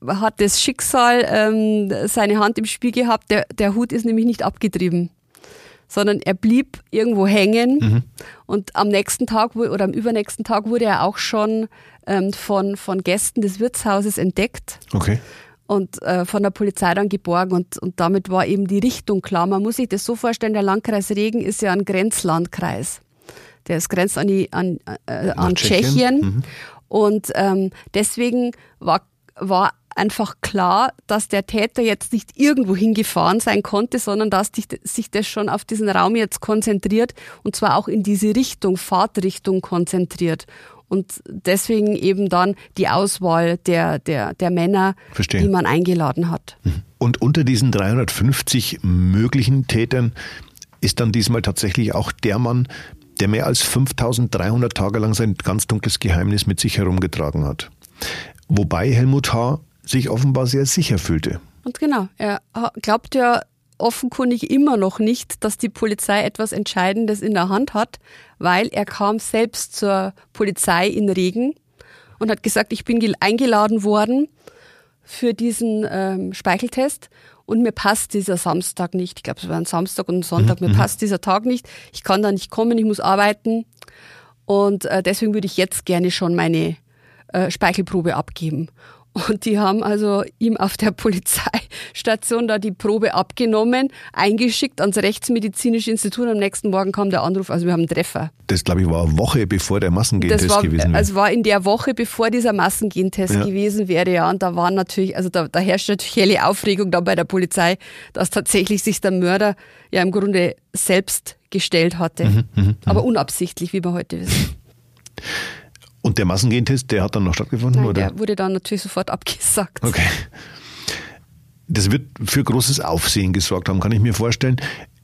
hat das Schicksal ähm, seine Hand im Spiel gehabt. Der, der Hut ist nämlich nicht abgetrieben sondern er blieb irgendwo hängen. Mhm. Und am nächsten Tag oder am übernächsten Tag wurde er auch schon ähm, von, von Gästen des Wirtshauses entdeckt. Okay. Und äh, von der Polizei dann geborgen und, und damit war eben die Richtung klar. Man muss sich das so vorstellen, der Landkreis Regen ist ja ein Grenzlandkreis. Ist grenzt an, die, an, äh, an Tschechien. Tschechien. Mhm. Und ähm, deswegen war, war einfach klar, dass der Täter jetzt nicht irgendwo hingefahren sein konnte, sondern dass sich das schon auf diesen Raum jetzt konzentriert und zwar auch in diese Richtung, Fahrtrichtung konzentriert. Und deswegen eben dann die Auswahl der, der, der Männer, Verstehen. die man eingeladen hat. Mhm. Und unter diesen 350 möglichen Tätern ist dann diesmal tatsächlich auch der Mann, der mehr als 5300 Tage lang sein ganz dunkles Geheimnis mit sich herumgetragen hat. Wobei Helmut H sich offenbar sehr sicher fühlte. Und genau, er glaubt ja offenkundig immer noch nicht, dass die Polizei etwas Entscheidendes in der Hand hat, weil er kam selbst zur Polizei in Regen und hat gesagt, ich bin eingeladen worden für diesen ähm, Speicheltest und mir passt dieser Samstag nicht. Ich glaube, es war ein Samstag und ein Sonntag. Mhm. Mir mhm. passt dieser Tag nicht. Ich kann da nicht kommen, ich muss arbeiten. Und äh, deswegen würde ich jetzt gerne schon meine äh, Speichelprobe abgeben. Und die haben also ihm auf der Polizeistation da die Probe abgenommen, eingeschickt ans Rechtsmedizinische Institut. Am nächsten Morgen kam der Anruf, also wir haben einen Treffer. Das, glaube ich, war eine Woche bevor der Massengentest war, gewesen wäre. Es war in der Woche, bevor dieser Massengentest ja. gewesen wäre, ja. Und da waren natürlich, also da, da herrscht natürlich helle Aufregung da bei der Polizei, dass tatsächlich sich der Mörder ja im Grunde selbst gestellt hatte. Mhm, mh, mh. Aber unabsichtlich, wie wir heute wissen. Und der Massengentest, der hat dann noch stattgefunden? Nein, oder? der wurde dann natürlich sofort abgesagt. Okay. Das wird für großes Aufsehen gesorgt haben, kann ich mir vorstellen.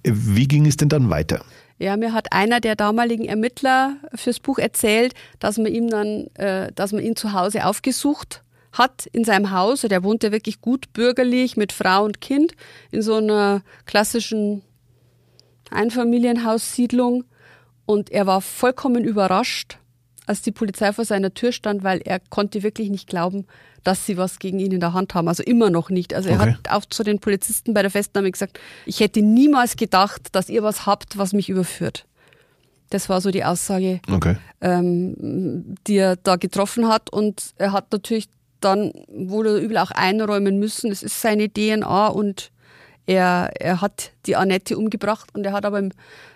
Wie ging es denn dann weiter? Ja, mir hat einer der damaligen Ermittler fürs Buch erzählt, dass man ihm dann, äh, dass man ihn zu Hause aufgesucht hat in seinem Haus. Der wohnte wirklich gut bürgerlich mit Frau und Kind in so einer klassischen Einfamilienhaussiedlung. Und er war vollkommen überrascht, als die Polizei vor seiner Tür stand, weil er konnte wirklich nicht glauben, dass sie was gegen ihn in der Hand haben. Also immer noch nicht. Also er okay. hat auch zu den Polizisten bei der Festnahme gesagt, ich hätte niemals gedacht, dass ihr was habt, was mich überführt. Das war so die Aussage, okay. ähm, die er da getroffen hat. Und er hat natürlich dann wohl oder übel auch einräumen müssen. Es ist seine DNA und er, er hat die Annette umgebracht und er hat aber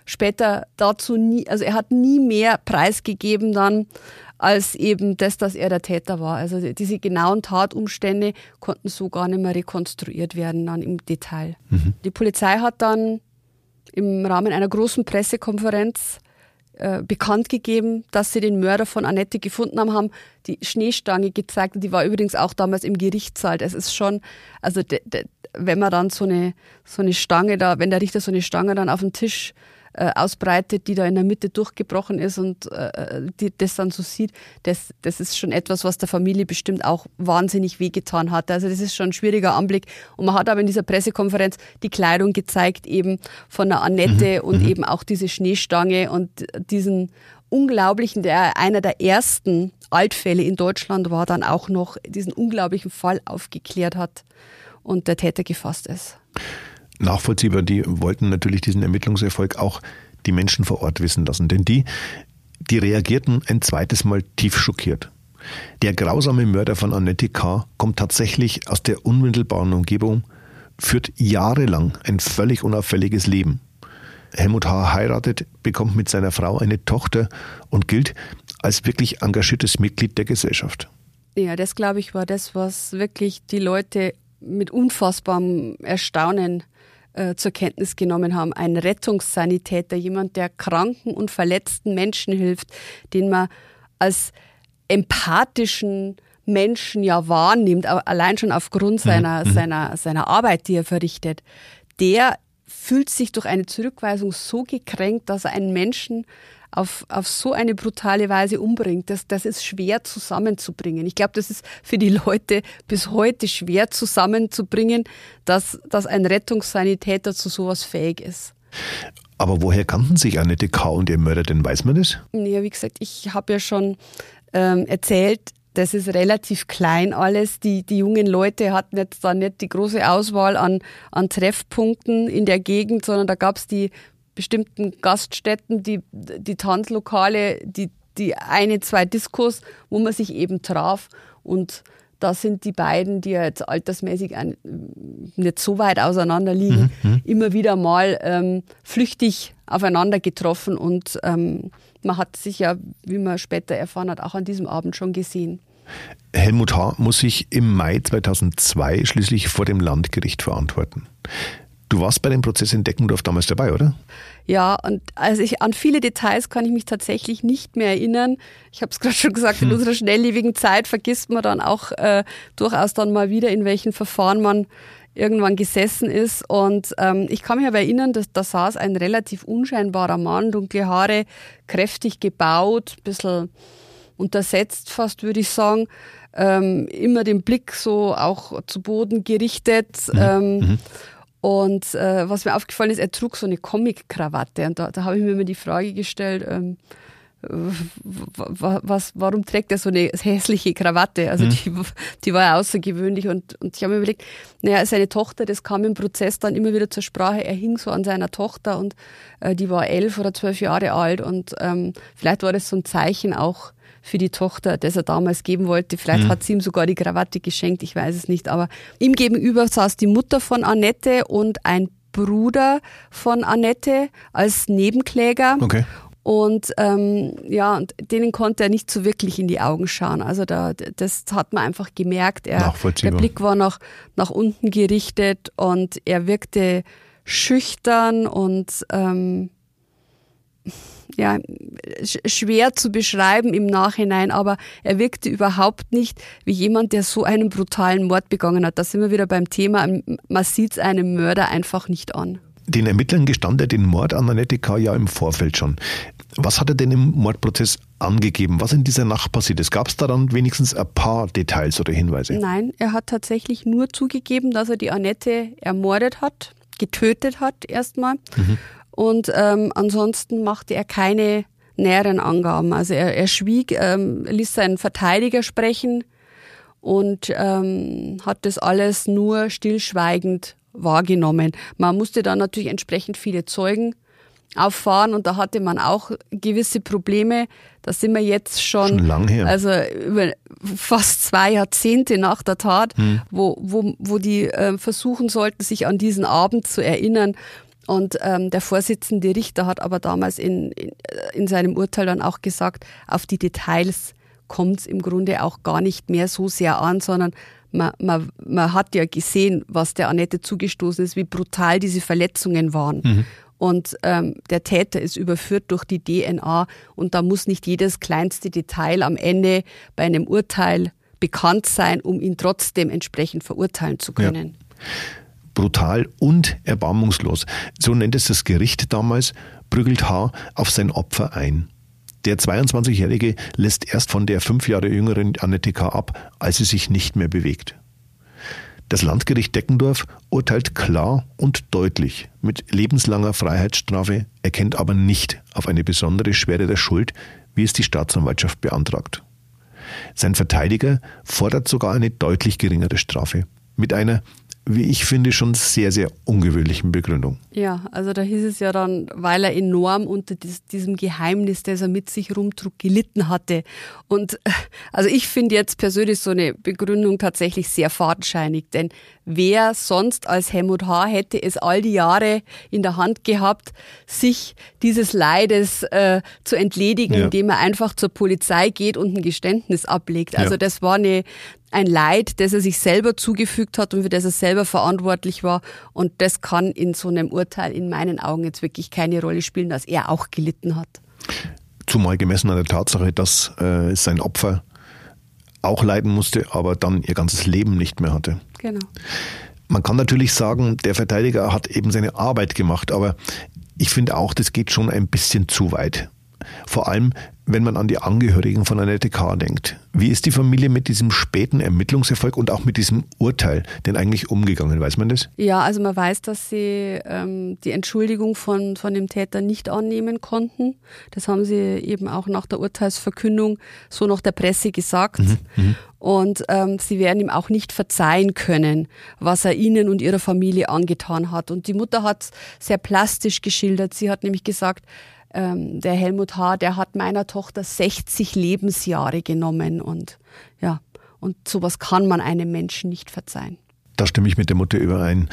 später dazu nie, also er hat nie mehr preisgegeben dann, als eben das, dass er der Täter war. Also diese genauen Tatumstände konnten so gar nicht mehr rekonstruiert werden dann im Detail. Mhm. Die Polizei hat dann im Rahmen einer großen Pressekonferenz äh, bekannt gegeben, dass sie den Mörder von Annette gefunden haben, haben die Schneestange gezeigt. Die war übrigens auch damals im Gerichtssaal. Das ist schon, also de, de, wenn man dann so eine, so eine Stange da, wenn der Richter so eine Stange dann auf den Tisch äh, ausbreitet, die da in der Mitte durchgebrochen ist und äh, die, das dann so sieht, das, das ist schon etwas, was der Familie bestimmt auch wahnsinnig wehgetan hat. Also das ist schon ein schwieriger Anblick. Und man hat aber in dieser Pressekonferenz die Kleidung gezeigt, eben von der Annette mhm. und mhm. eben auch diese Schneestange und diesen unglaublichen, der einer der ersten Altfälle in Deutschland war, dann auch noch diesen unglaublichen Fall aufgeklärt hat und der Täter gefasst ist. Nachvollziehbar, die wollten natürlich diesen Ermittlungserfolg auch die Menschen vor Ort wissen lassen, denn die, die reagierten ein zweites Mal tief schockiert. Der grausame Mörder von Annette K. kommt tatsächlich aus der unmittelbaren Umgebung, führt jahrelang ein völlig unauffälliges Leben. Helmut H. heiratet, bekommt mit seiner Frau eine Tochter und gilt als wirklich engagiertes Mitglied der Gesellschaft. Ja, das glaube ich war das, was wirklich die Leute mit unfassbarem Erstaunen äh, zur Kenntnis genommen haben. Ein Rettungssanitäter, jemand, der kranken und verletzten Menschen hilft, den man als empathischen Menschen ja wahrnimmt, allein schon aufgrund mhm. seiner, mhm. seiner, seiner Arbeit, die er verrichtet, der fühlt sich durch eine Zurückweisung so gekränkt, dass er einen Menschen auf, auf so eine brutale Weise umbringt. Das, das ist schwer zusammenzubringen. Ich glaube, das ist für die Leute bis heute schwer zusammenzubringen, dass, dass ein Rettungssanitäter zu sowas fähig ist. Aber woher kannten sich Annette K. und ihr Mörder denn? Weiß man das? Ja, wie gesagt, ich habe ja schon ähm, erzählt, das ist relativ klein alles. Die, die jungen Leute hatten jetzt da nicht die große Auswahl an, an Treffpunkten in der Gegend, sondern da gab es die bestimmten Gaststätten, die, die Tanzlokale, die, die eine, zwei Diskos, wo man sich eben traf. Und da sind die beiden, die ja jetzt altersmäßig nicht so weit auseinander liegen, mhm, mhm. immer wieder mal ähm, flüchtig aufeinander getroffen und ähm, man hat sich ja, wie man später erfahren hat, auch an diesem Abend schon gesehen. Helmut H. muss sich im Mai 2002 schließlich vor dem Landgericht verantworten. Du warst bei dem Prozess in Deckendorf damals dabei, oder? Ja, und also ich, an viele Details kann ich mich tatsächlich nicht mehr erinnern. Ich habe es gerade schon gesagt, hm. in unserer schnelllebigen Zeit vergisst man dann auch äh, durchaus dann mal wieder, in welchen Verfahren man irgendwann gesessen ist. Und ähm, ich kann mich aber erinnern, dass da saß ein relativ unscheinbarer Mann, dunkle Haare, kräftig gebaut, bisschen untersetzt fast, würde ich sagen. Ähm, immer den Blick so auch zu Boden gerichtet. Mhm. Ähm, mhm. Und äh, was mir aufgefallen ist, er trug so eine Comic-Krawatte. Und da, da habe ich mir immer die Frage gestellt, ähm, was, warum trägt er so eine hässliche Krawatte? Also mhm. die, die war ja außergewöhnlich und, und ich habe mir überlegt, naja, seine Tochter, das kam im Prozess dann immer wieder zur Sprache, er hing so an seiner Tochter und äh, die war elf oder zwölf Jahre alt und ähm, vielleicht war das so ein Zeichen auch für die Tochter, das er damals geben wollte. Vielleicht mhm. hat sie ihm sogar die Krawatte geschenkt, ich weiß es nicht. Aber ihm gegenüber saß die Mutter von Annette und ein Bruder von Annette als Nebenkläger. Okay. Und ähm, ja, und denen konnte er nicht so wirklich in die Augen schauen. Also da, das hat man einfach gemerkt. Er, der Blick war nach, nach unten gerichtet und er wirkte schüchtern und ähm, ja, schwer zu beschreiben im Nachhinein, aber er wirkte überhaupt nicht wie jemand, der so einen brutalen Mord begangen hat. Da sind wir wieder beim Thema, man sieht es einem Mörder einfach nicht an. Den Ermittlern gestand er den Mord an Annette K. ja im Vorfeld schon. Was hat er denn im Mordprozess angegeben? Was in dieser Nacht passiert ist? Gab es da dann wenigstens ein paar Details oder Hinweise? Nein, er hat tatsächlich nur zugegeben, dass er die Annette ermordet hat, getötet hat erstmal. Mhm. Und ähm, ansonsten machte er keine näheren Angaben. Also er, er schwieg, ähm, ließ seinen Verteidiger sprechen und ähm, hat das alles nur stillschweigend wahrgenommen. Man musste dann natürlich entsprechend viele Zeugen auffahren und da hatte man auch gewisse Probleme. Da sind wir jetzt schon, schon lang her. also über fast zwei Jahrzehnte nach der Tat, hm. wo, wo, wo die äh, versuchen sollten, sich an diesen Abend zu erinnern. Und ähm, der Vorsitzende Richter hat aber damals in, in, in seinem Urteil dann auch gesagt, auf die Details kommt es im Grunde auch gar nicht mehr so sehr an, sondern man, man, man hat ja gesehen, was der Annette zugestoßen ist, wie brutal diese Verletzungen waren. Mhm. Und ähm, der Täter ist überführt durch die DNA und da muss nicht jedes kleinste Detail am Ende bei einem Urteil bekannt sein, um ihn trotzdem entsprechend verurteilen zu können. Ja brutal und erbarmungslos, so nennt es das Gericht damals, prügelt H. auf sein Opfer ein. Der 22-Jährige lässt erst von der fünf Jahre jüngeren Annette K. ab, als sie sich nicht mehr bewegt. Das Landgericht Deckendorf urteilt klar und deutlich mit lebenslanger Freiheitsstrafe, erkennt aber nicht auf eine besondere Schwere der Schuld, wie es die Staatsanwaltschaft beantragt. Sein Verteidiger fordert sogar eine deutlich geringere Strafe mit einer wie ich finde, schon sehr, sehr ungewöhnlichen Begründung. Ja, also da hieß es ja dann, weil er enorm unter diesem Geheimnis, das er mit sich rumtrug, gelitten hatte. Und also ich finde jetzt persönlich so eine Begründung tatsächlich sehr fadenscheinig, denn wer sonst als Helmut H. hätte es all die Jahre in der Hand gehabt, sich dieses Leides äh, zu entledigen, ja. indem er einfach zur Polizei geht und ein Geständnis ablegt. Also ja. das war eine, ein Leid, das er sich selber zugefügt hat und für das er selber verantwortlich war. Und das kann in so einem Urteil in meinen Augen jetzt wirklich keine Rolle spielen, dass er auch gelitten hat. Zumal gemessen an der Tatsache, dass äh, sein Opfer auch leiden musste, aber dann ihr ganzes Leben nicht mehr hatte. Genau. Man kann natürlich sagen, der Verteidiger hat eben seine Arbeit gemacht, aber ich finde auch, das geht schon ein bisschen zu weit. Vor allem, wenn man an die Angehörigen von Annette K. denkt. Wie ist die Familie mit diesem späten Ermittlungserfolg und auch mit diesem Urteil denn eigentlich umgegangen? Weiß man das? Ja, also man weiß, dass sie ähm, die Entschuldigung von, von dem Täter nicht annehmen konnten. Das haben sie eben auch nach der Urteilsverkündung so noch der Presse gesagt. Mhm, mhm. und ähm, sie werden ihm auch nicht verzeihen können, was er ihnen und ihrer Familie angetan hat. Und die Mutter hat sehr plastisch geschildert. Sie hat nämlich gesagt, ähm, der Helmut H., der hat meiner Tochter 60 Lebensjahre genommen und ja, und sowas kann man einem Menschen nicht verzeihen. Da stimme ich mit der Mutter überein.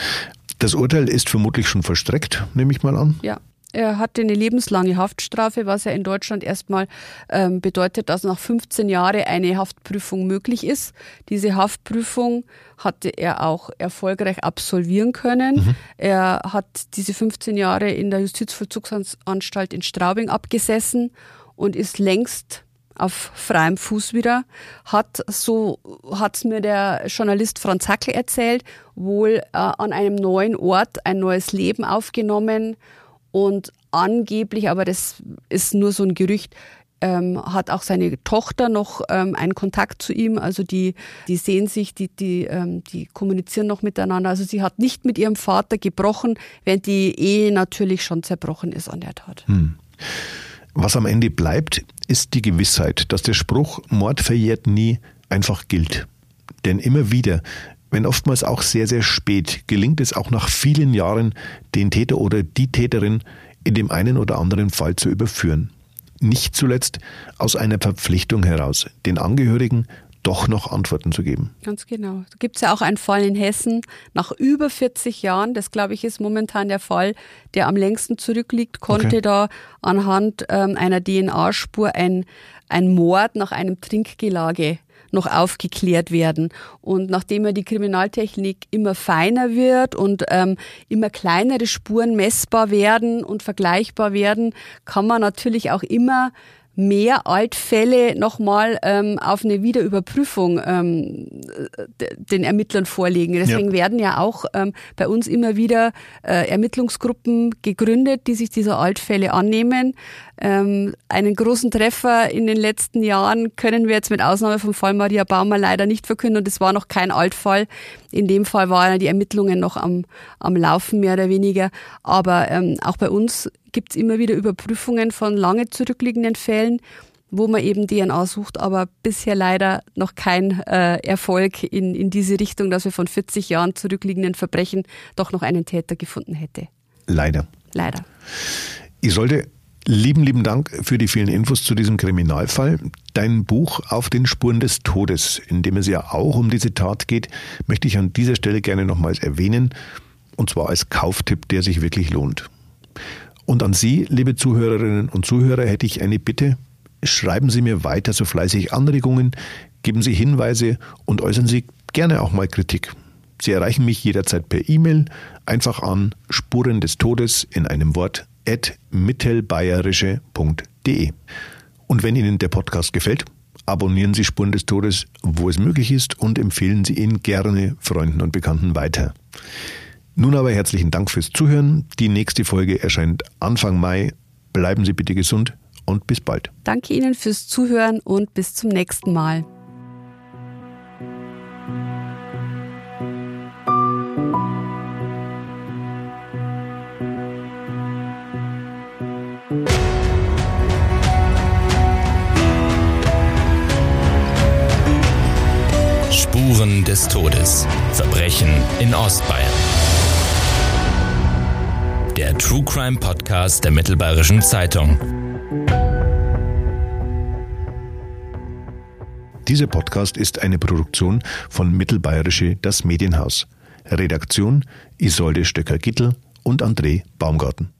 Das Urteil ist vermutlich schon verstreckt, nehme ich mal an. Ja, er hatte eine lebenslange Haftstrafe, was ja in Deutschland erstmal ähm, bedeutet, dass nach 15 Jahren eine Haftprüfung möglich ist. Diese Haftprüfung hatte er auch erfolgreich absolvieren können. Mhm. Er hat diese 15 Jahre in der Justizvollzugsanstalt in Straubing abgesessen und ist längst auf freiem Fuß wieder, hat, so hat's mir der Journalist Franz Hackel erzählt, wohl äh, an einem neuen Ort ein neues Leben aufgenommen und angeblich, aber das ist nur so ein Gerücht, ähm, hat auch seine Tochter noch ähm, einen Kontakt zu ihm. Also die, die sehen sich, die, die, ähm, die kommunizieren noch miteinander. Also sie hat nicht mit ihrem Vater gebrochen, während die Ehe natürlich schon zerbrochen ist an der Tat. Hm. Was am Ende bleibt, ist die Gewissheit, dass der Spruch Mord verjährt nie einfach gilt. Denn immer wieder wenn oftmals auch sehr, sehr spät, gelingt es auch nach vielen Jahren, den Täter oder die Täterin in dem einen oder anderen Fall zu überführen. Nicht zuletzt aus einer Verpflichtung heraus, den Angehörigen doch noch Antworten zu geben. Ganz genau. Da gibt es ja auch einen Fall in Hessen nach über 40 Jahren, das glaube ich ist momentan der Fall, der am längsten zurückliegt, konnte okay. da anhand ähm, einer DNA-Spur ein, ein Mord nach einem Trinkgelage noch aufgeklärt werden. Und nachdem ja die Kriminaltechnik immer feiner wird und ähm, immer kleinere Spuren messbar werden und vergleichbar werden, kann man natürlich auch immer mehr Altfälle nochmal ähm, auf eine Wiederüberprüfung ähm, den Ermittlern vorlegen. Deswegen ja. werden ja auch ähm, bei uns immer wieder äh, Ermittlungsgruppen gegründet, die sich dieser Altfälle annehmen. Ähm, einen großen Treffer in den letzten Jahren können wir jetzt mit Ausnahme vom Fall Maria Baumer leider nicht verkünden und es war noch kein Altfall. In dem Fall waren die Ermittlungen noch am, am Laufen, mehr oder weniger. Aber ähm, auch bei uns gibt es immer wieder Überprüfungen von lange zurückliegenden Fällen, wo man eben DNA sucht, aber bisher leider noch kein äh, Erfolg in, in diese Richtung, dass wir von 40 Jahren zurückliegenden Verbrechen doch noch einen Täter gefunden hätte. Leider. Leider. Ich sollte Lieben, lieben Dank für die vielen Infos zu diesem Kriminalfall. Dein Buch Auf den Spuren des Todes, in dem es ja auch um diese Tat geht, möchte ich an dieser Stelle gerne nochmals erwähnen. Und zwar als Kauftipp, der sich wirklich lohnt. Und an Sie, liebe Zuhörerinnen und Zuhörer, hätte ich eine Bitte. Schreiben Sie mir weiter so fleißig Anregungen, geben Sie Hinweise und äußern Sie gerne auch mal Kritik. Sie erreichen mich jederzeit per E-Mail, einfach an Spuren des Todes in einem Wort at mittelbayerische.de. Und wenn Ihnen der Podcast gefällt, abonnieren Sie Spuren des Todes, wo es möglich ist und empfehlen Sie ihn gerne Freunden und Bekannten weiter. Nun aber herzlichen Dank fürs Zuhören. Die nächste Folge erscheint Anfang Mai. Bleiben Sie bitte gesund und bis bald. Danke Ihnen fürs Zuhören und bis zum nächsten Mal. Spuren des Todes. Verbrechen in Ostbayern. Der True Crime Podcast der Mittelbayerischen Zeitung. Dieser Podcast ist eine Produktion von Mittelbayerische Das Medienhaus. Redaktion Isolde Stöcker-Gittel und André Baumgarten.